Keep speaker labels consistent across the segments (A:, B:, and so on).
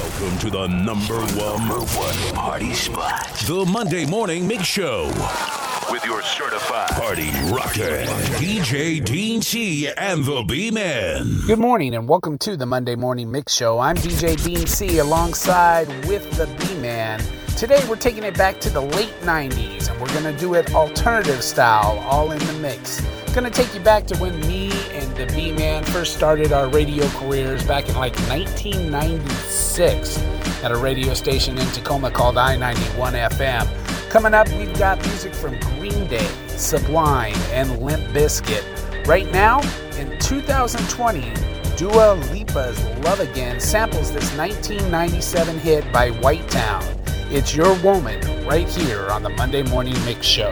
A: Welcome to the number one,
B: number one party spot.
A: The Monday Morning Mix Show.
B: With your certified
A: party rocker, DJ Dean C and the B Man.
C: Good morning and welcome to the Monday Morning Mix Show. I'm DJ Dean C alongside with the B Man. Today we're taking it back to the late 90s and we're going to do it alternative style, all in the mix. Going to take you back to when me the B Man first started our radio careers back in like 1996 at a radio station in Tacoma called I 91 FM. Coming up, we've got music from Green Day, Sublime, and Limp Bizkit. Right now, in 2020, Dua Lipa's Love Again samples this 1997 hit by White Town. It's Your Woman right here on the Monday Morning Mix Show.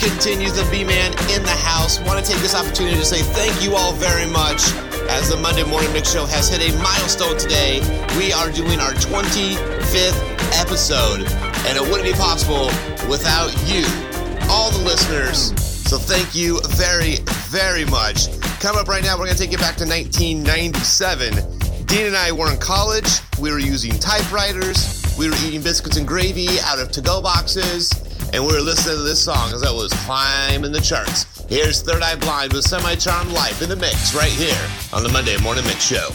D: Continues. The B Man in the house. Want to take this opportunity to say thank you all very much. As the Monday Morning Mix Show has hit a milestone today, we are doing our 25th episode, and it wouldn't be possible without you, all the listeners. So thank you very, very much. Coming up right now, we're going to take you back to 1997. Dean and I were in college. We were using typewriters. We were eating biscuits and gravy out of to-go boxes and we were listening to this song as I was climbing the charts. Here's Third Eye Blind with Semi Charmed Life in the Mix right here on the Monday Morning Mix Show.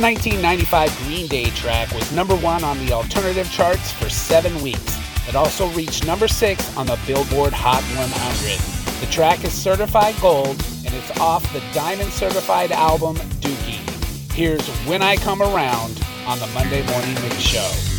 D: 1995 Green Day track was number one on the alternative charts for seven weeks. It also reached number six on the Billboard Hot 100. The track is certified gold and it's off the Diamond Certified album Dookie. Here's When I Come Around on the Monday Morning Mix Show.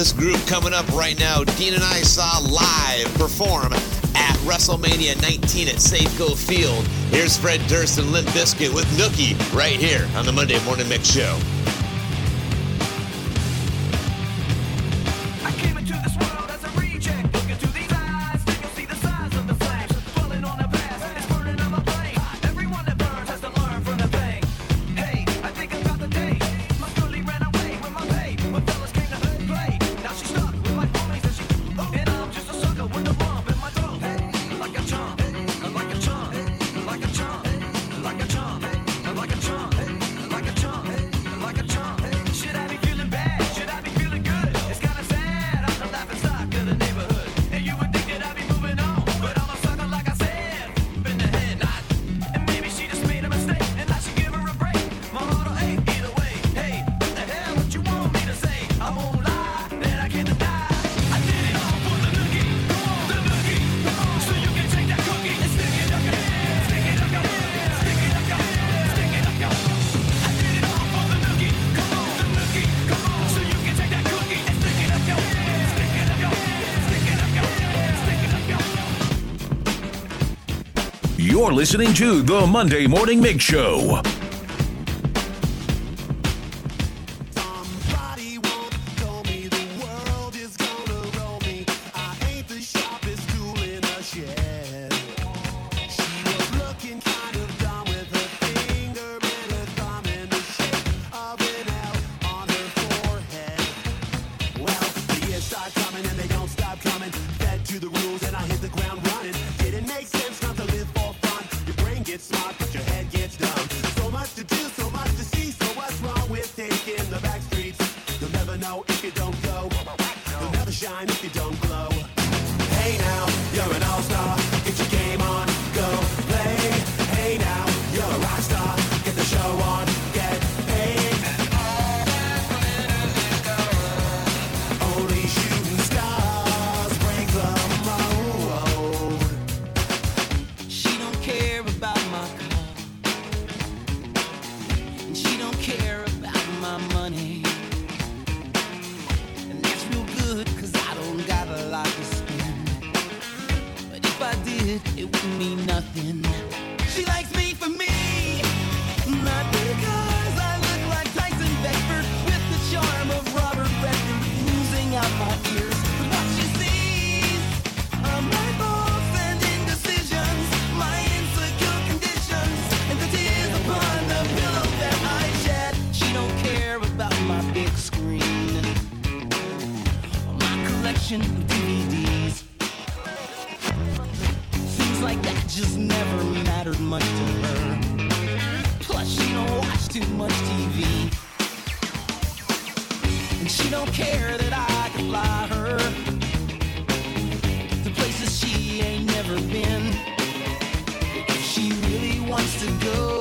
D: This group coming up right now, Dean and I saw live perform at WrestleMania 19 at Safeco Field. Here's Fred Durst and Limp Bizkit with Nookie right here on the Monday Morning Mix Show.
E: You're listening to The Monday Morning Mix Show.
F: just never mattered much to her. Plus, she don't watch too much TV. And she don't care that I can fly her to places she ain't never been. If she really wants to go.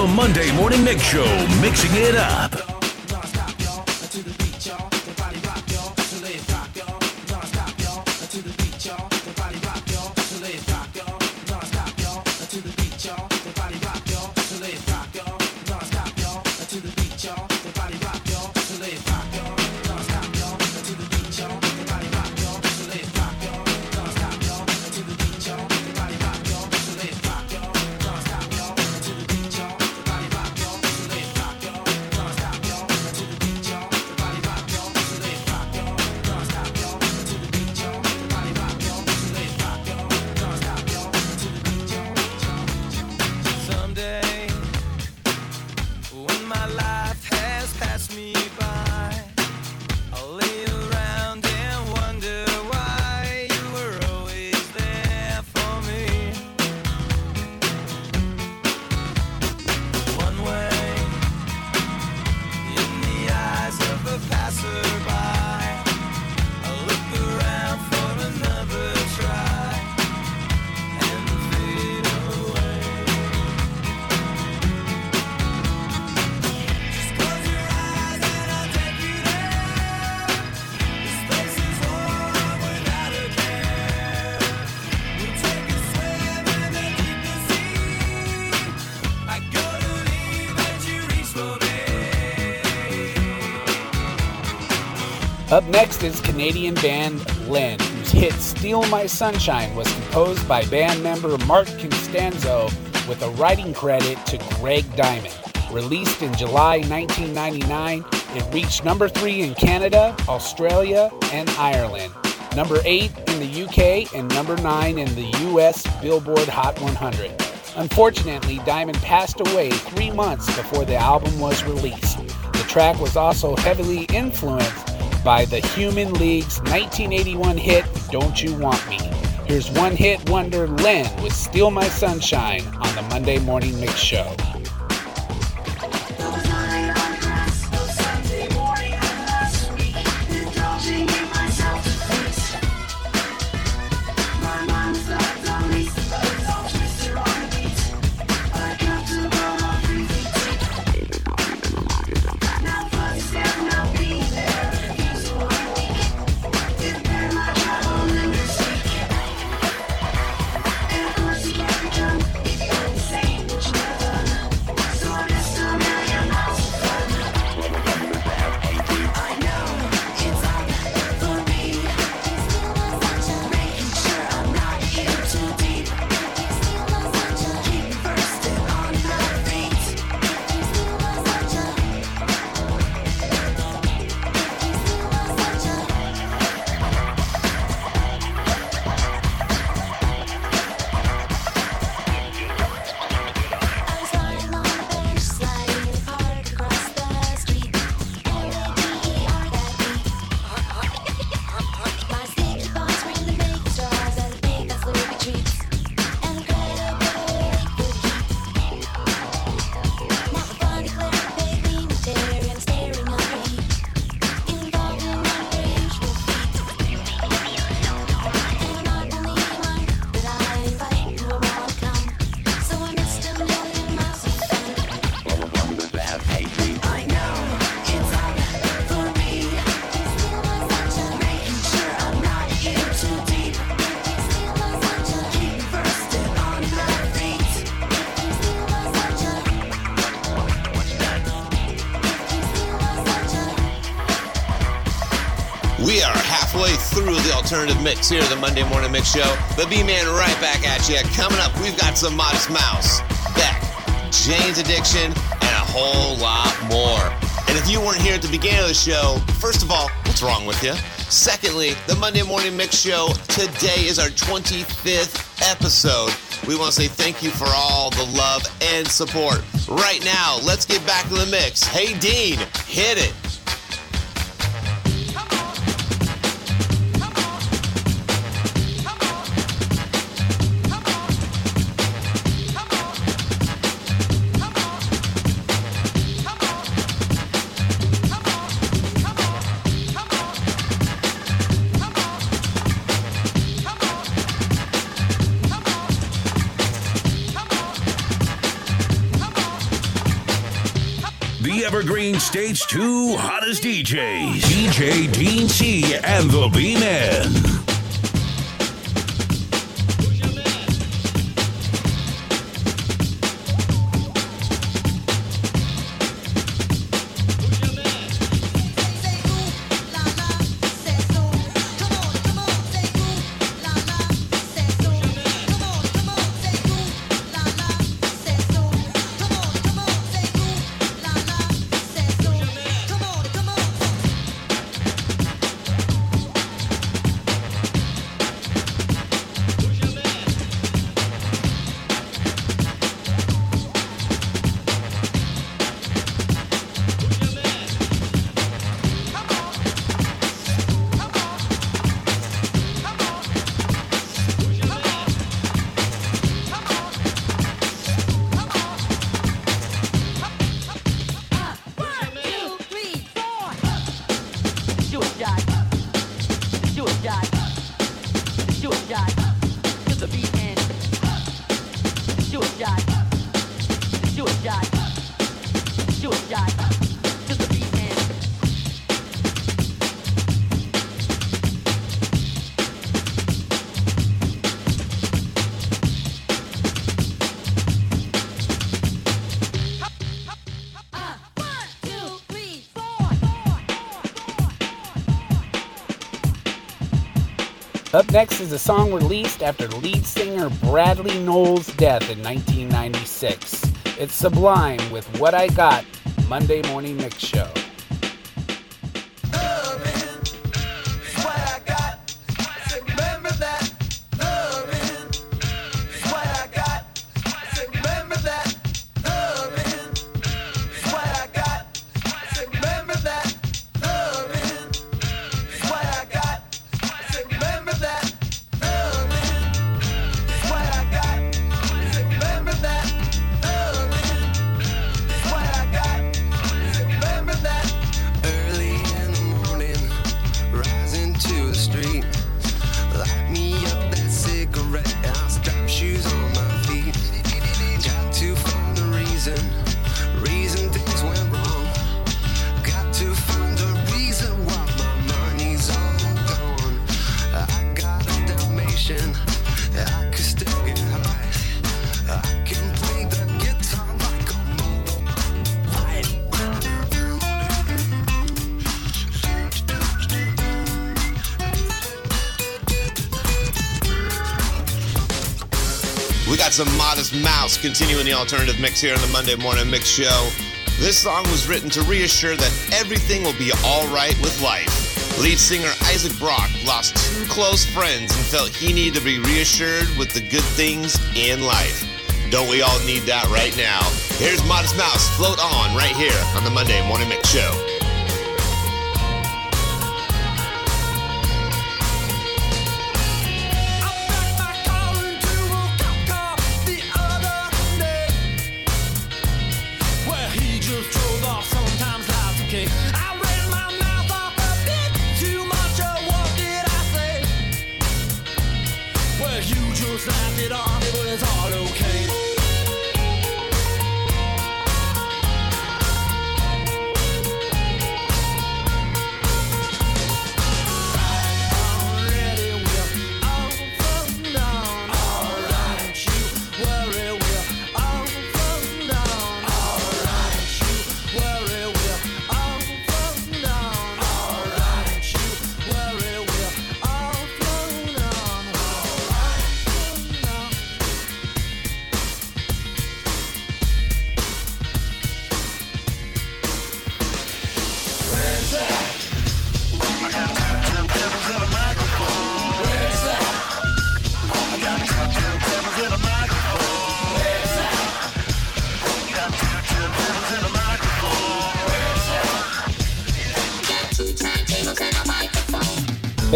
F: The
G: Monday Morning Mix Show, mixing it up.
F: Up next is Canadian band Len, whose hit Steal My Sunshine was composed by band member Mark Constanzo with a writing credit to Greg Diamond. Released in July 1999, it reached number three in Canada, Australia, and Ireland, number eight in the UK, and number nine in the US Billboard Hot 100. Unfortunately, Diamond passed away three months before the album was released. The track was also heavily influenced by the Human League's 1981 hit Don't You Want Me. Here's one hit wonder Len with Steal My Sunshine on the Monday Morning Mix Show.
H: Through the alternative mix here, the Monday Morning Mix Show. The B Man right back at you. Coming up, we've got some Modest Mouse, Beck, Jane's Addiction, and a whole lot more. And if you weren't here at the beginning of the show, first of all, what's wrong with you? Secondly, the Monday Morning Mix Show today is our 25th episode. We want to say thank you for all the love and support. Right now, let's get back to the mix. Hey, Dean, hit it.
I: Evergreen State's two hottest DJs, DJ Dean C and the B Man.
J: Up next is a song released after lead singer Bradley Nowell's death in 1996. It's Sublime with What I Got, Monday Morning Mix Show.
H: Mouse continuing the alternative mix here on the Monday Morning Mix Show. This song was written to reassure that everything will be alright with life. Lead singer Isaac Brock lost two close friends and felt he needed to be reassured with the good things in life. Don't we all need that right now? Here's Modest Mouse, Float On, right here on the Monday Morning Mix Show.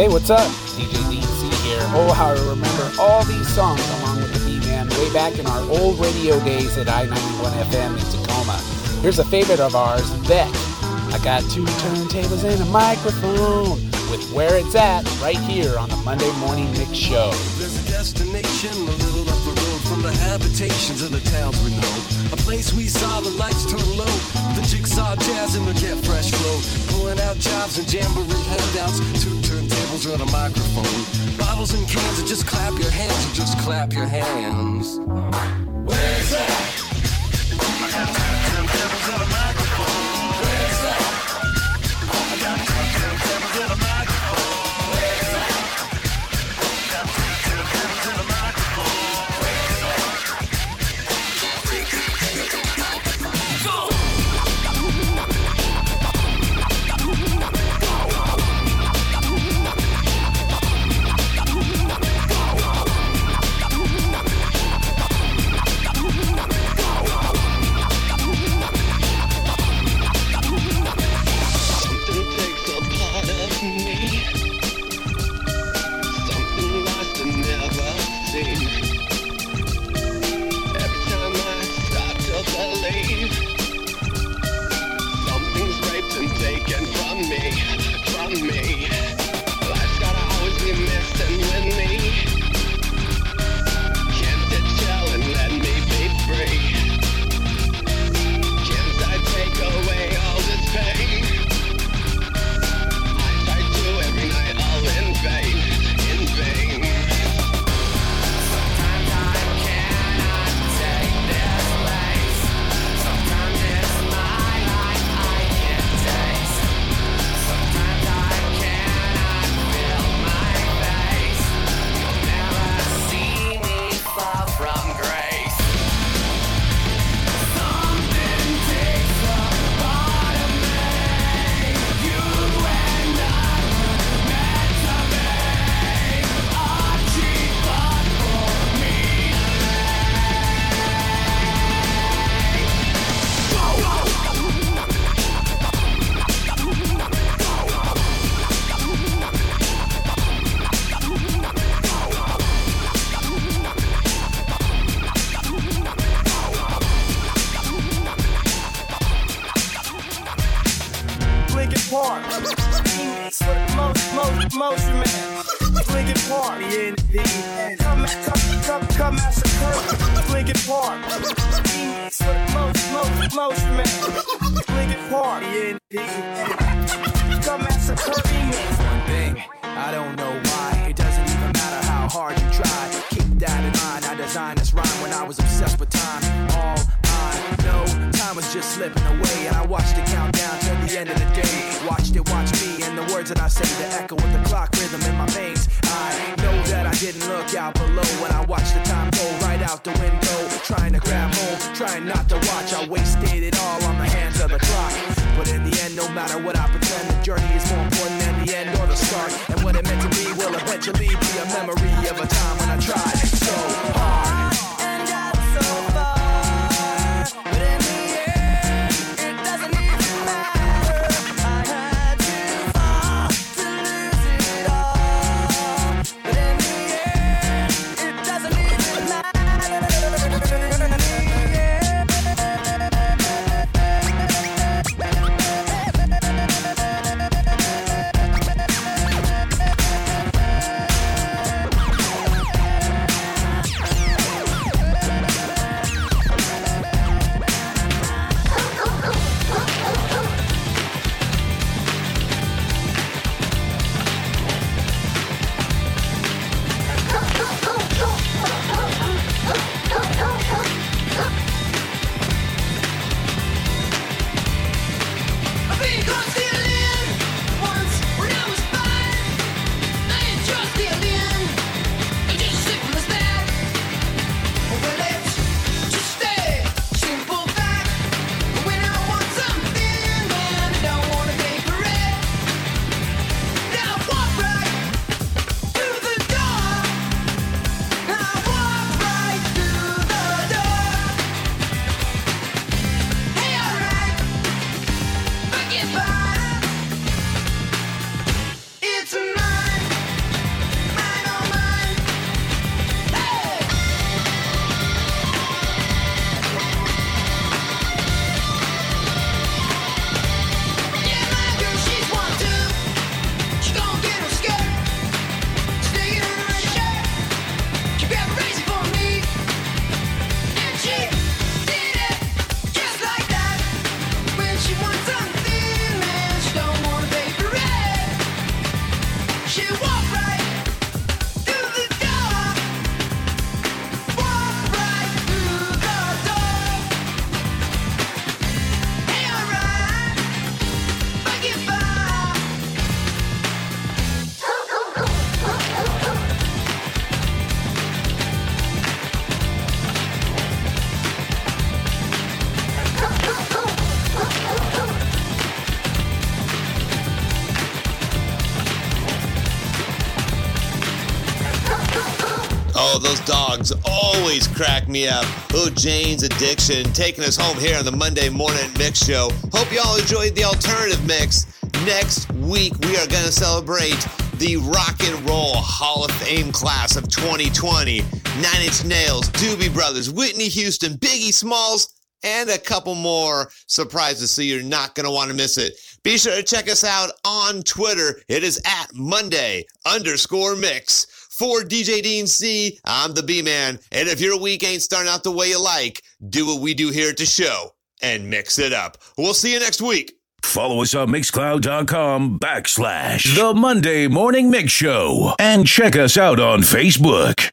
J: Hey, what's up? DJ DC here. Oh, how I remember all these songs along with the B-Man way back in our old radio days at I-91 FM in Tacoma. Here's a favorite of ours, Beck. I got two turntables and a microphone with Where It's At right here on the Monday Morning Mix Show.
K: There's a destination a little up the road from the habitations of the towns we know. A place we saw the lights turn low, the jigsaw jazz and the get fresh flow. Pulling out jobs and jamboree handouts, two turntables and a microphone. Bottles and cans and just clap your hands and just clap your hands. Where's that? With
L: most, most, motion man. Linkin Park. BNB. Come, come, come, come massacre. Linkin Park. Remix with most, most, motion man. Linkin Park. BNB. Come massacre. Remix.
F: one thing. I don't know why. It doesn't even matter how hard you try. Keep that in mind. I designed this rhyme when I was obsessed with time. All I know, time was just slipping away, and I watched it count down till the end of the day. It watch me, and the words that I say, the echo with the clock rhythm in my veins. I know that I didn't look out below when I watched the time go right out the window. Trying to grab hold, trying not to watch. I wasted it all on the hands of the clock. But in the end, no matter what I pretend, the journey is more important than the end or the start. And what it meant to be will eventually be a memory of a time
H: Oh, those dogs always crack me up. Oh, Jane's Addiction taking us home here on the Monday Morning Mix Show. Hope you all enjoyed the alternative mix. Next week, we are going to celebrate the Rock and Roll Hall of Fame class of 2020. Nine Inch Nails, Doobie Brothers, Whitney Houston, Biggie Smalls, and a couple more surprises, so you're not going to want to miss it. Be sure to check us out on Twitter. It is at Monday underscore mix. For DJ Dean C, I'm the B Man. And if your week ain't starting out the way you like, do what we do here at the show and mix it up. We'll see you next week.
A: Follow us on Mixcloud.com backslash The Monday Morning Mix Show. And check us out on Facebook.